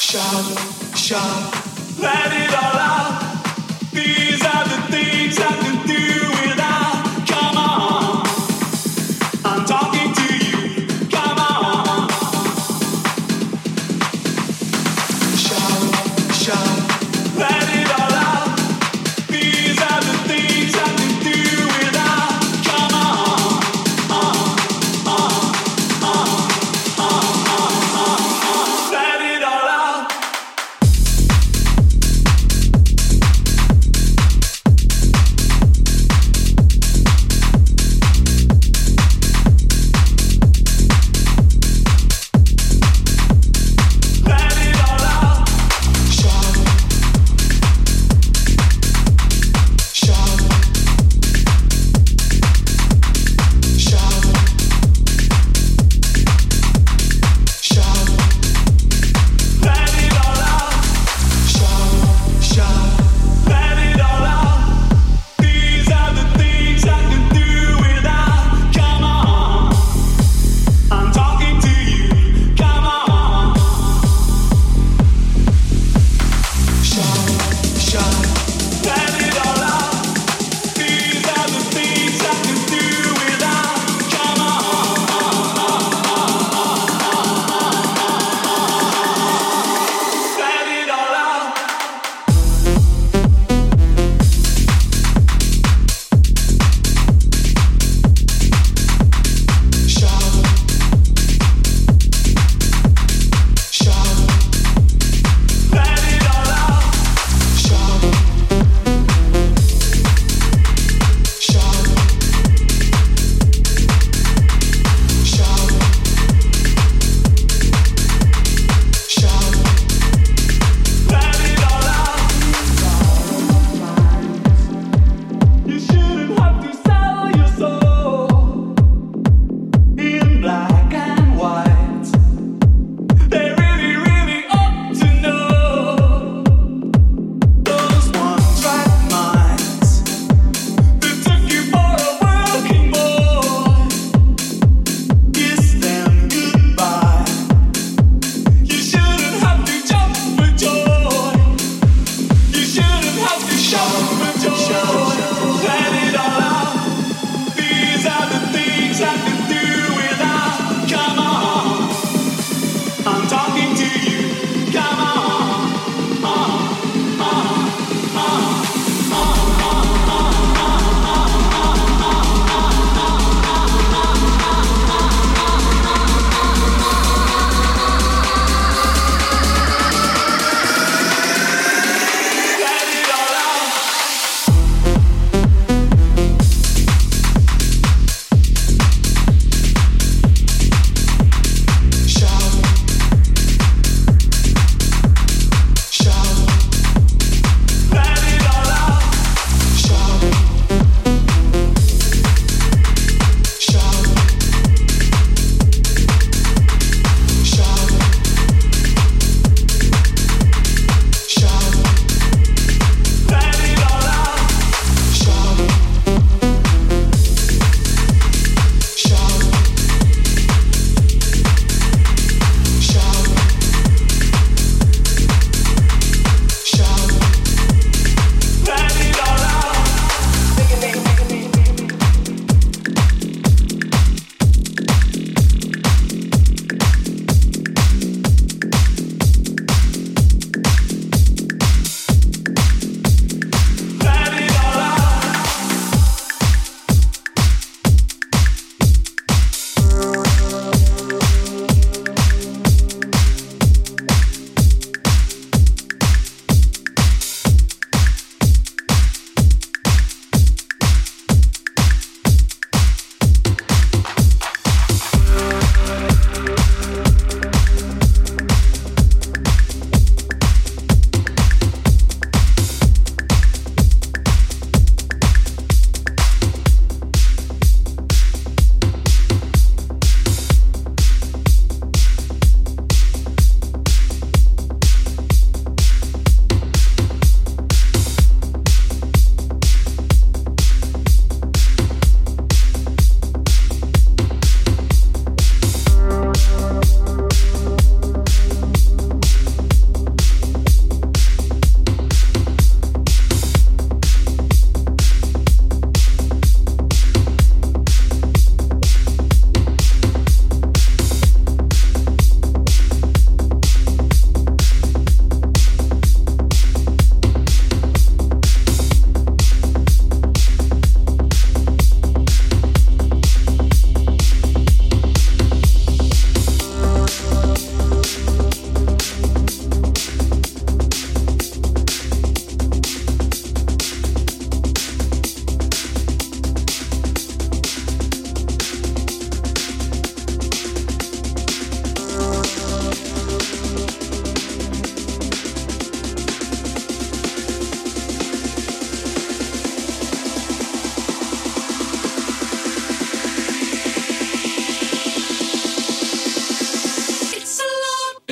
Shout, shout, let it all.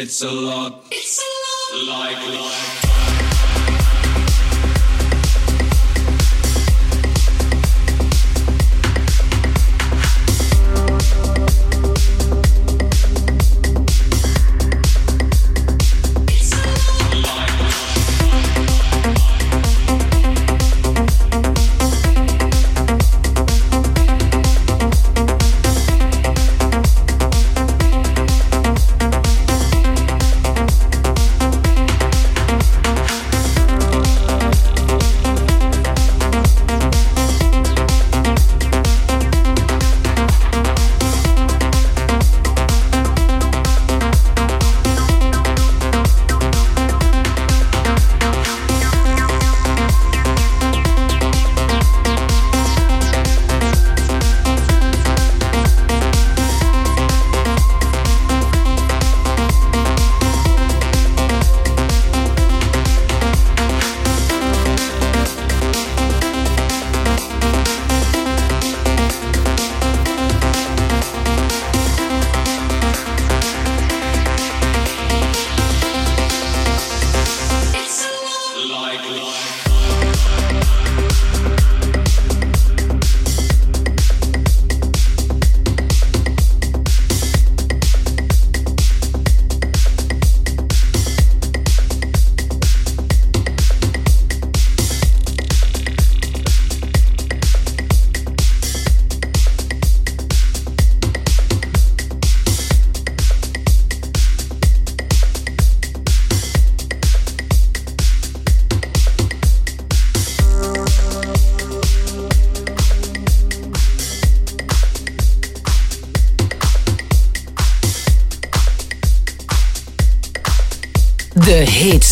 It's a lot.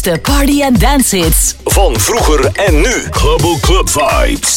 Heetste party- en dance-hits. Van vroeger en nu. Global Club Vibes.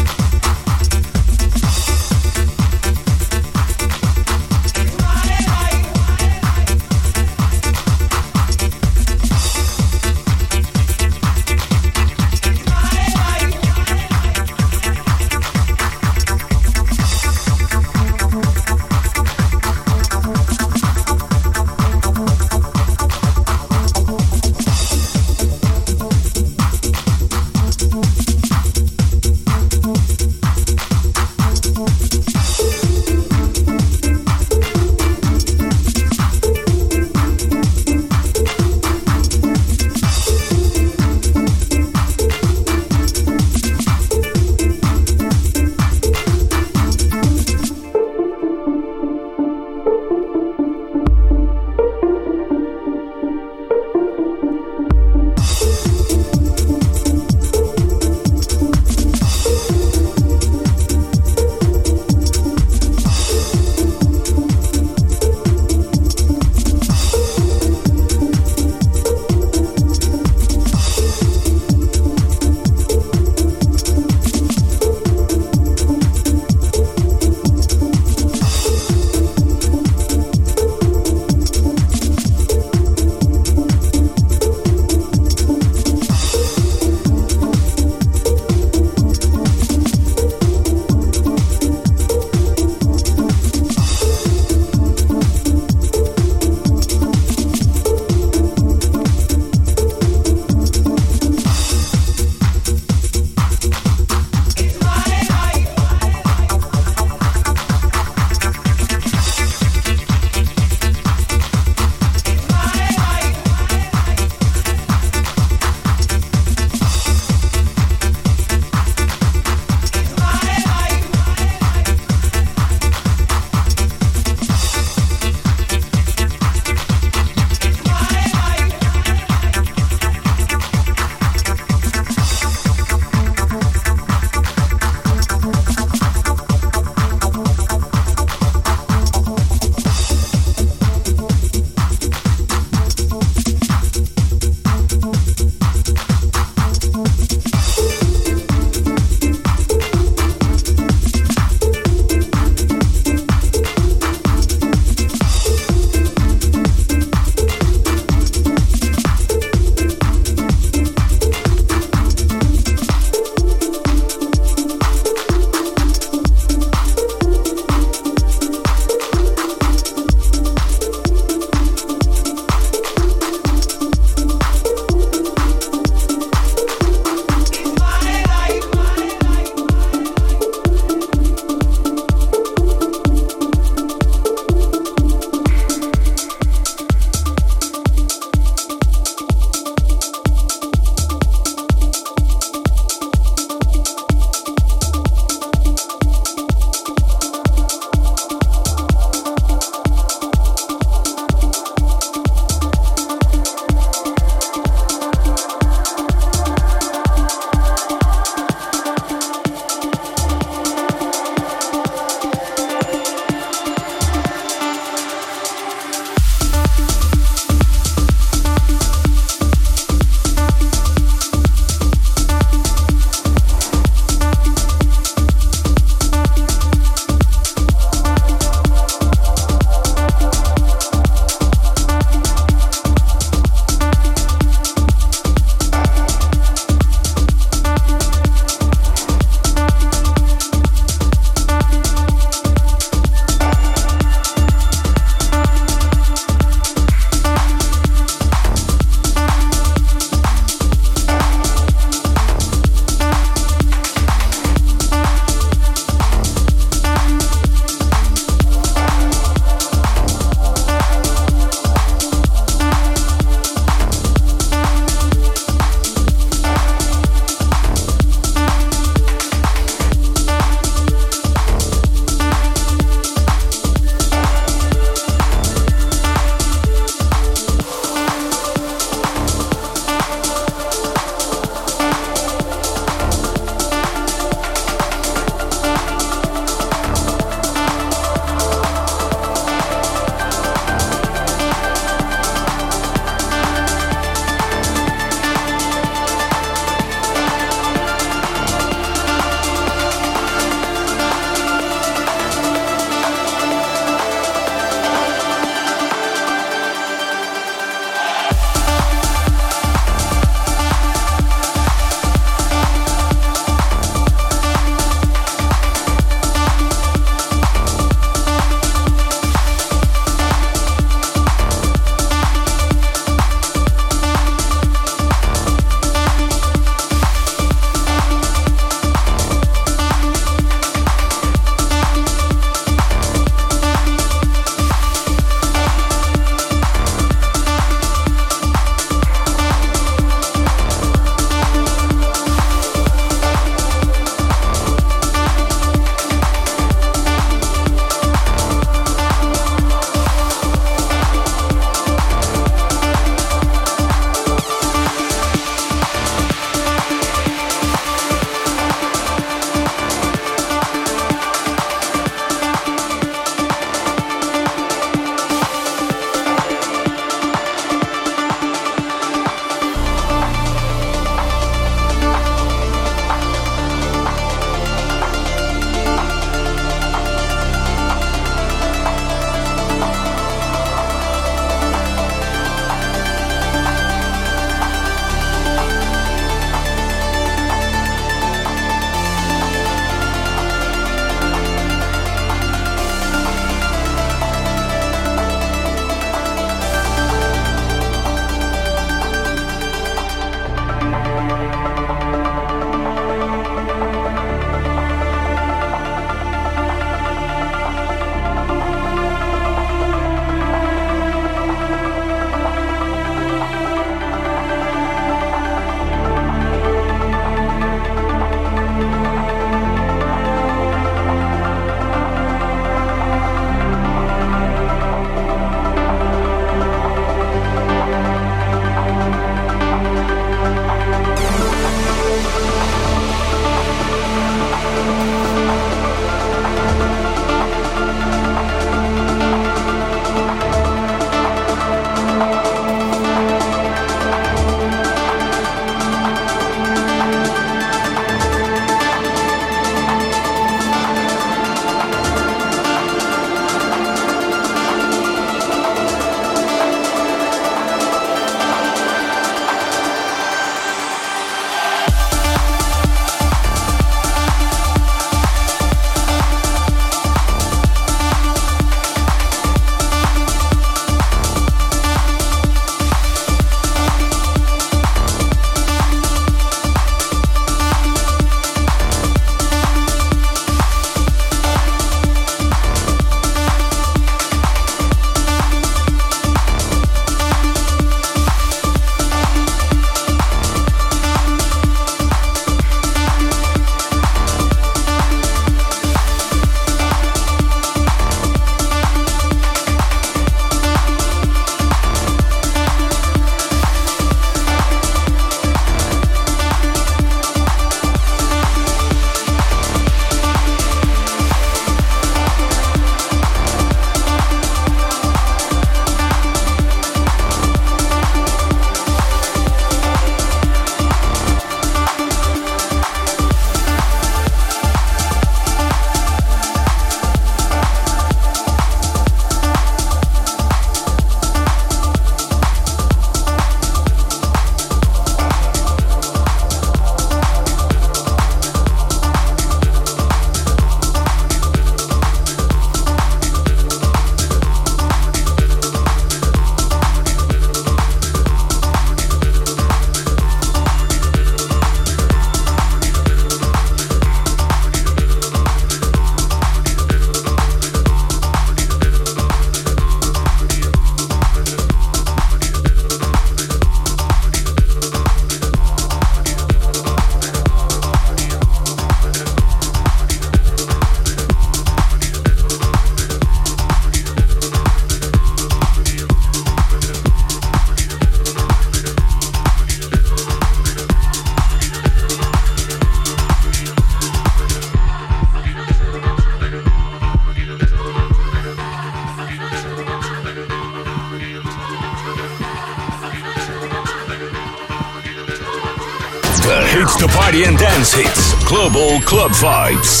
Hits. Global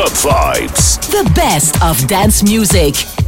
Club Vibes. The best of dance music.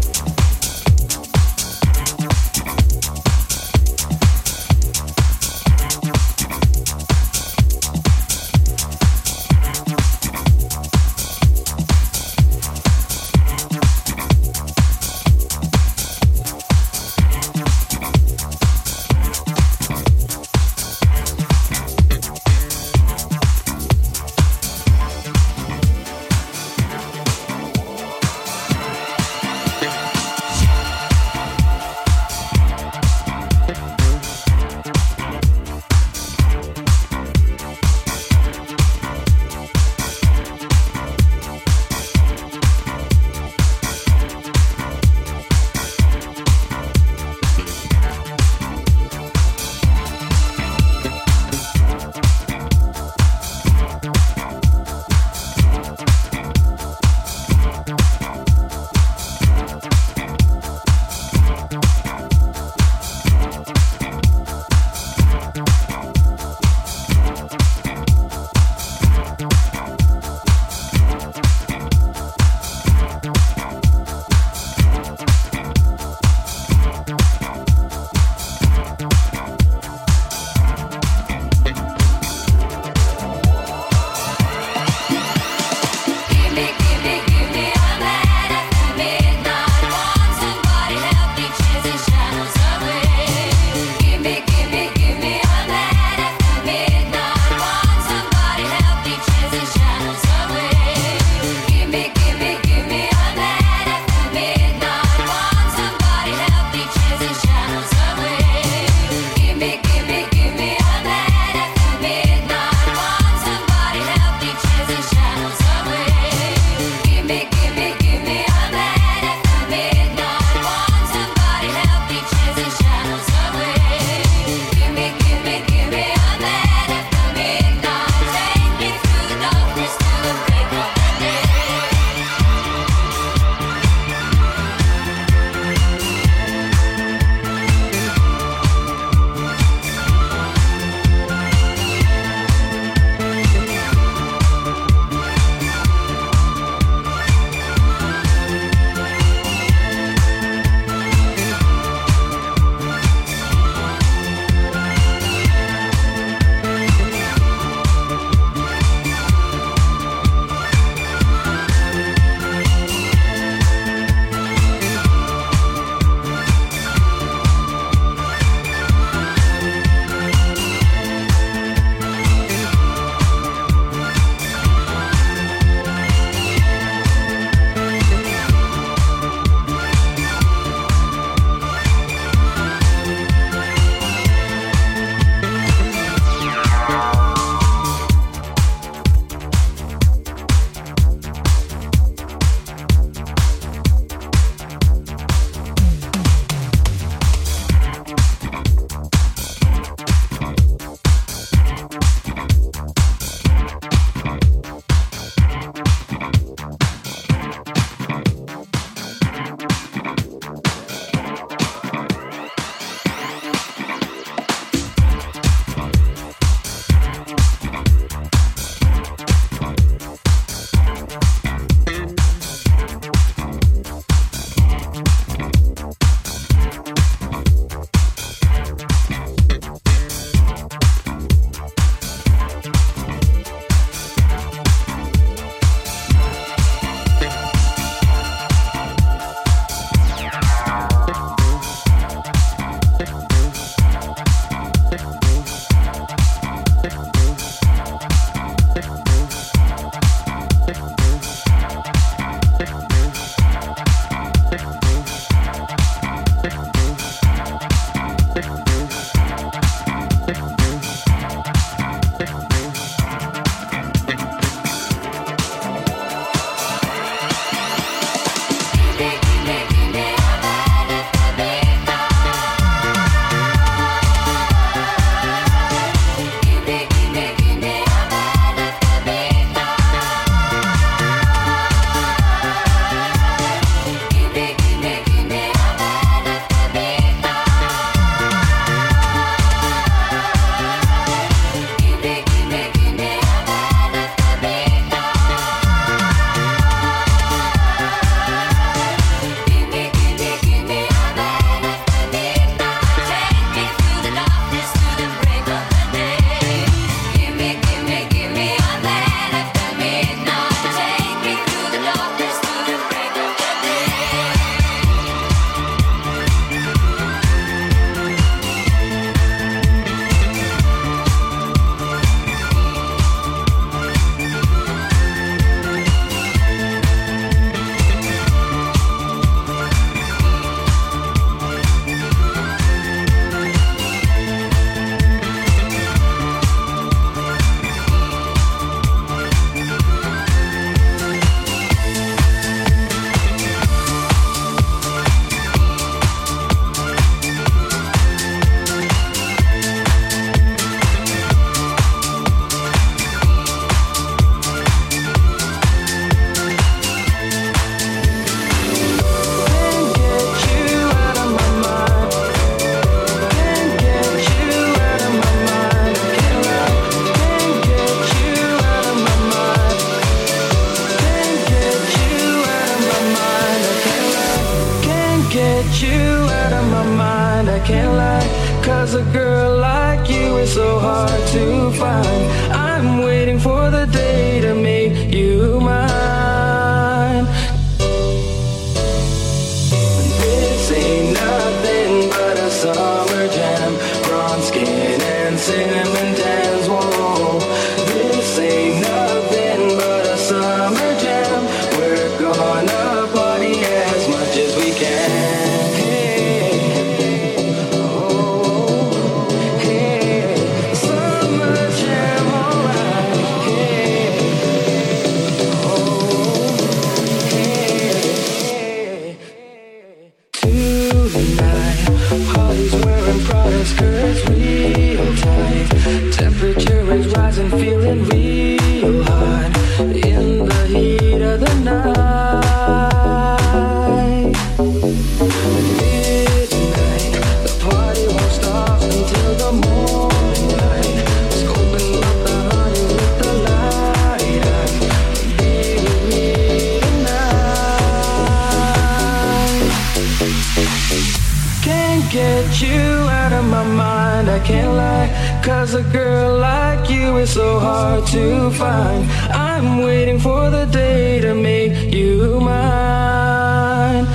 get you out of my mind. I can't lie Cause a girl like you is so hard to find. I'm waiting for the day to make you mine.